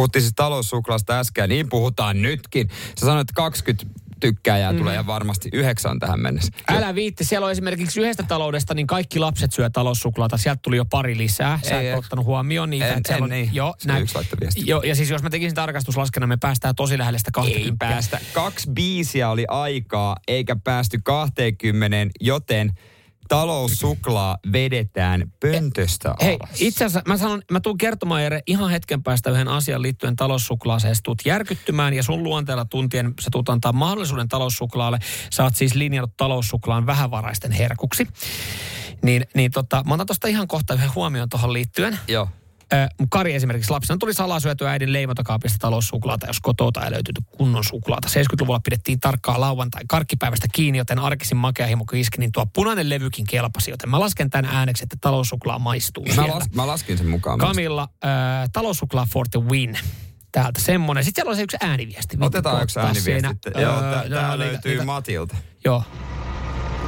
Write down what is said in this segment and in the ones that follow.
puhuttiin siis taloussuklaasta äsken, niin puhutaan nytkin. Sä sanoit, että 20 tykkääjää mm. tulee ja varmasti yhdeksän tähän mennessä. Älä viitti, siellä on esimerkiksi yhdestä taloudesta, niin kaikki lapset syö taloussuklaata. Sieltä tuli jo pari lisää. Sä et ottanut huomioon niitä. En, että en, on, niin. jo, yksi jo, ja siis jos mä tekisin tarkastuslaskennan, me päästään tosi lähelle sitä 20. Ei päästä. Kaksi biisiä oli aikaa, eikä päästy 20, joten taloussuklaa vedetään pöntöstä alas. Hei, itse asiassa mä sanon, mä tuun kertomaan Jere ihan hetken päästä yhden asian liittyen taloussuklaaseen. Sä tuut järkyttymään ja sun luonteella tuntien sä tuut antaa mahdollisuuden taloussuklaalle. Sä oot siis linjannut taloussuklaan vähävaraisten herkuksi. Niin, niin tota, mä otan tosta ihan kohta yhden huomioon tuohon liittyen. Joo. Mun Kari esimerkiksi lapsena tuli salaa syötyä äidin leivotakaapista taloussuklaata, jos kotota ei löytynyt kunnon suklaata. 70-luvulla pidettiin tarkkaa lauantai karkkipäivästä kiinni, joten arkisin makea himo kun iski, niin tuo punainen levykin kelpasi. Joten mä lasken tämän ääneksi, että taloussuklaa maistuu Mä, siellä. las, mä laskin sen mukaan. Kamilla, äh, taloussuklaa for the win. Täältä semmonen. Sitten siellä on se yksi ääniviesti. Otetaan yksi ääniviesti. siinä. Joo, Öö, tää, tää löytyy niitä- Matilta. Joo.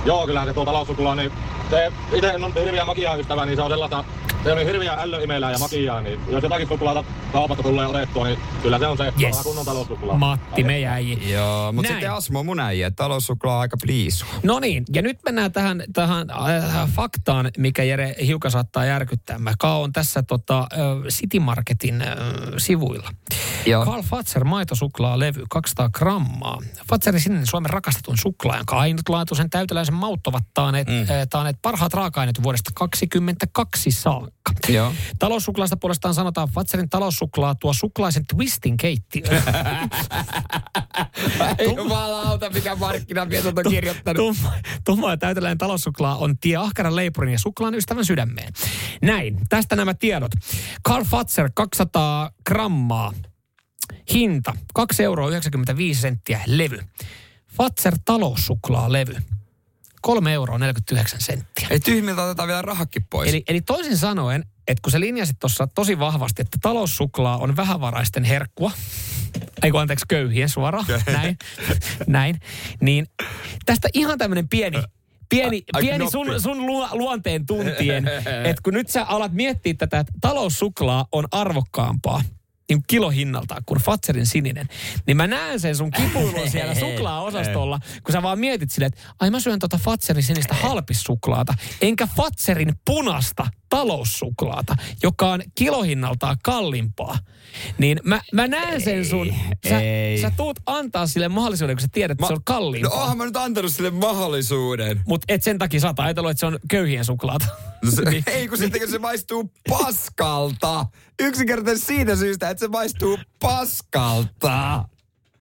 Joo, kyllähän se tuo taloussuklaa, niin se itse en ole hirviä makiaa ystävä, niin se on sellaista, se niin hirviä ällöimelää ja makiaa, niin jos jotakin suklaata kaupasta tulee otettua, niin kyllä se on se Yes. kunnon taloussuklaa. Matti, me jäi. Joo, mutta Näin. sitten Asmo on mun äijä, että taloussuklaa aika pliisu. No niin, ja nyt mennään tähän, tähän äh, faktaan, mikä Jere hiukan saattaa järkyttää. Mä on tässä tota, äh, City Marketin äh, sivuilla. Joo. Carl Fatser maitosuklaa levy 200 grammaa. Fatserin sininen Suomen rakastetun suklaa, jonka ainutlaatuisen täyteläisen maut ovat taaneet, mm. äh, taaneet parhaat raaka-aineet vuodesta 2022 saakka. Joo. Taloussuklaasta puolestaan sanotaan Fatserin taloussuklaa tuo suklaisen twistin keittiö. Ei jumalauta, mikä markkinamies on kirjoittanut. Tumma, tumma ja täyteläinen taloussuklaa on tie ahkeran leipurin ja suklaan ystävän sydämeen. Näin, tästä nämä tiedot. Carl Fatser 200 grammaa. Hinta 2,95 euroa senttiä levy. Fatser taloussuklaa levy. 3,49 euroa senttiä. Ei tyhmiltä otetaan vielä rahakin pois. Eli, eli toisin sanoen, että kun sä linjasit tuossa tosi vahvasti, että taloussuklaa on vähävaraisten herkkua, ei kun anteeksi köyhien suoraan, näin, näin, niin tästä ihan tämmöinen pieni, pieni, Ai, pieni sun, sun lu, luonteen tuntien, että kun nyt sä alat miettiä tätä, että taloussuklaa on arvokkaampaa, niin kilohinnaltaan kuin Fatserin sininen, niin mä näen sen sun kipuilun siellä suklaa-osastolla, kun sä vaan mietit silleen, että ai mä syön tota Fatserin sinistä halpissuklaata, enkä Fatserin punasta taloussuklaata, joka on kilohinnaltaan kalliimpaa. Niin mä, mä näen sen sun, sä, ei. sä tuut antaa sille mahdollisuuden, kun sä tiedät, että se on No kalliimpaa. oonhan mä nyt antanut sille mahdollisuuden. Mutta et sen takia sä oot ajatellut, että se on köyhien suklaata. Se, Niin. ei kun sitten kun se maistuu paskalta. Yksinkertaisesti siitä syystä, että se maistuu paskalta.